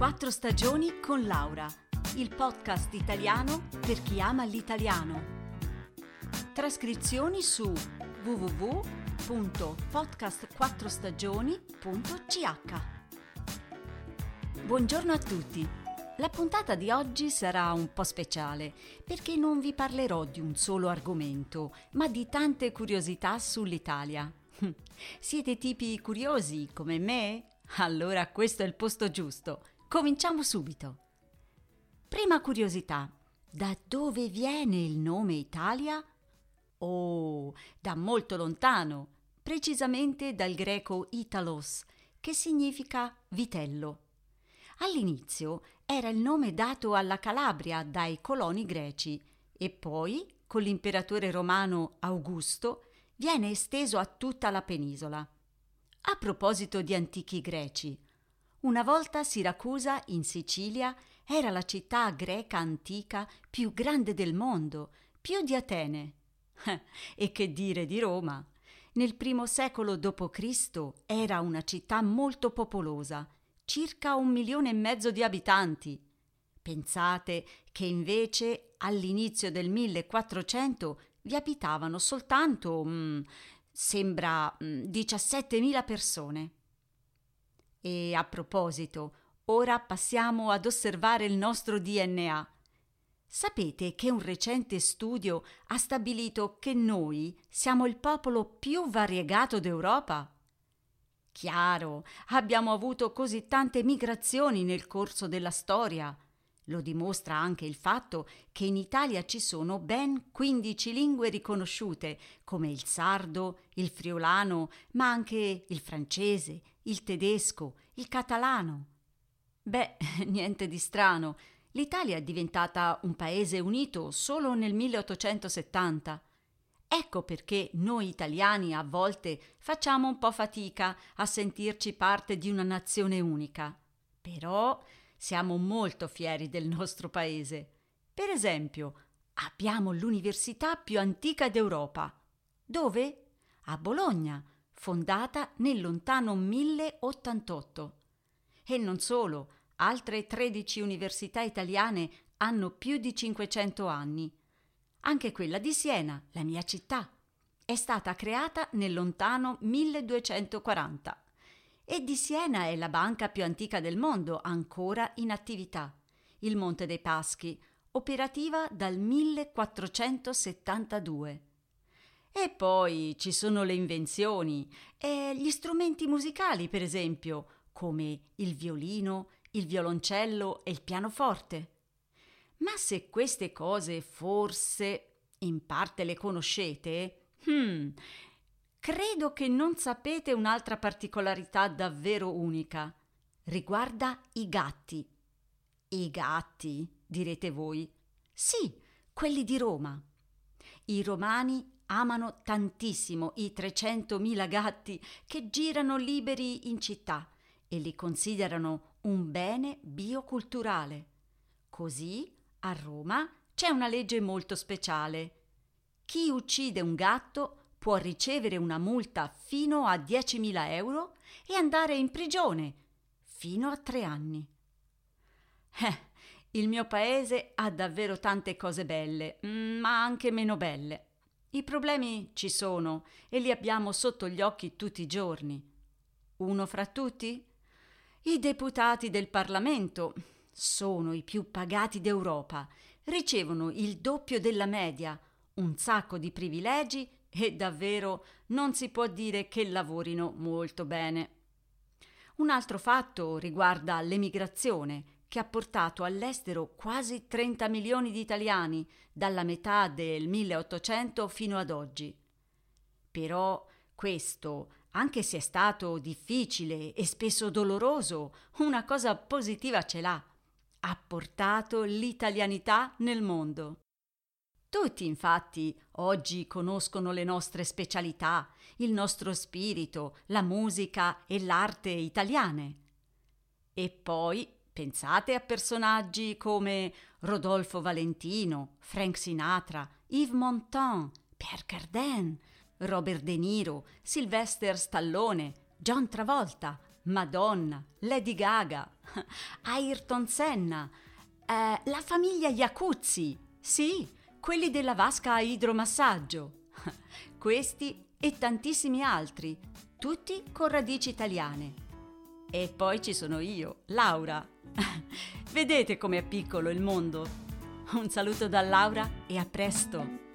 Quattro stagioni con Laura, il podcast italiano per chi ama l'italiano. Trascrizioni su www.podcastquattrostagioni.ch. Buongiorno a tutti. La puntata di oggi sarà un po' speciale perché non vi parlerò di un solo argomento, ma di tante curiosità sull'Italia. Siete tipi curiosi come me? Allora questo è il posto giusto. Cominciamo subito. Prima curiosità. Da dove viene il nome Italia? Oh, da molto lontano, precisamente dal greco italos, che significa vitello. All'inizio era il nome dato alla Calabria dai coloni greci e poi, con l'imperatore romano Augusto, viene esteso a tutta la penisola. A proposito di antichi greci, una volta Siracusa, in Sicilia, era la città greca antica più grande del mondo, più di Atene. e che dire di Roma? Nel primo secolo d.C. era una città molto popolosa, circa un milione e mezzo di abitanti. Pensate che invece all'inizio del 1400 vi abitavano soltanto, mm, sembra, mm, 17.000 persone. E a proposito, ora passiamo ad osservare il nostro DNA. Sapete che un recente studio ha stabilito che noi siamo il popolo più variegato d'Europa? Chiaro, abbiamo avuto così tante migrazioni nel corso della storia. Lo dimostra anche il fatto che in Italia ci sono ben 15 lingue riconosciute, come il sardo, il friulano, ma anche il francese, il tedesco, il catalano. Beh, niente di strano. L'Italia è diventata un paese unito solo nel 1870. Ecco perché noi italiani a volte facciamo un po' fatica a sentirci parte di una nazione unica. Però siamo molto fieri del nostro paese. Per esempio, abbiamo l'università più antica d'Europa. Dove? A Bologna, fondata nel lontano 1088. E non solo, altre 13 università italiane hanno più di 500 anni. Anche quella di Siena, la mia città, è stata creata nel lontano 1240 e di Siena è la banca più antica del mondo ancora in attività, il Monte dei Paschi, operativa dal 1472. E poi ci sono le invenzioni e gli strumenti musicali, per esempio, come il violino, il violoncello e il pianoforte. Ma se queste cose forse in parte le conoscete, hmm, credo che non sapete un'altra particolarità davvero unica. Riguarda i gatti. I gatti, direte voi. Sì, quelli di Roma. I romani amano tantissimo i 300.000 gatti che girano liberi in città e li considerano un bene bioculturale. Così a Roma c'è una legge molto speciale. Chi uccide un gatto può ricevere una multa fino a 10.000 euro e andare in prigione fino a tre anni. Eh, il mio paese ha davvero tante cose belle, ma anche meno belle. I problemi ci sono e li abbiamo sotto gli occhi tutti i giorni. Uno fra tutti? I deputati del Parlamento sono i più pagati d'Europa, ricevono il doppio della media, un sacco di privilegi e davvero non si può dire che lavorino molto bene. Un altro fatto riguarda l'emigrazione, che ha portato all'estero quasi 30 milioni di italiani dalla metà del 1800 fino ad oggi. Però questo, anche se è stato difficile e spesso doloroso, una cosa positiva ce l'ha. Ha portato l'italianità nel mondo. Tutti infatti oggi conoscono le nostre specialità, il nostro spirito, la musica e l'arte italiane. E poi Pensate a personaggi come Rodolfo Valentino, Frank Sinatra, Yves Montand, Pierre Cardin, Robert De Niro, Sylvester Stallone, John Travolta, Madonna, Lady Gaga, Ayrton Senna, eh, la famiglia Iacuzzi, sì, quelli della vasca a idromassaggio. Questi e tantissimi altri, tutti con radici italiane. E poi ci sono io, Laura. Vedete com'è piccolo il mondo? Un saluto da Laura e a presto!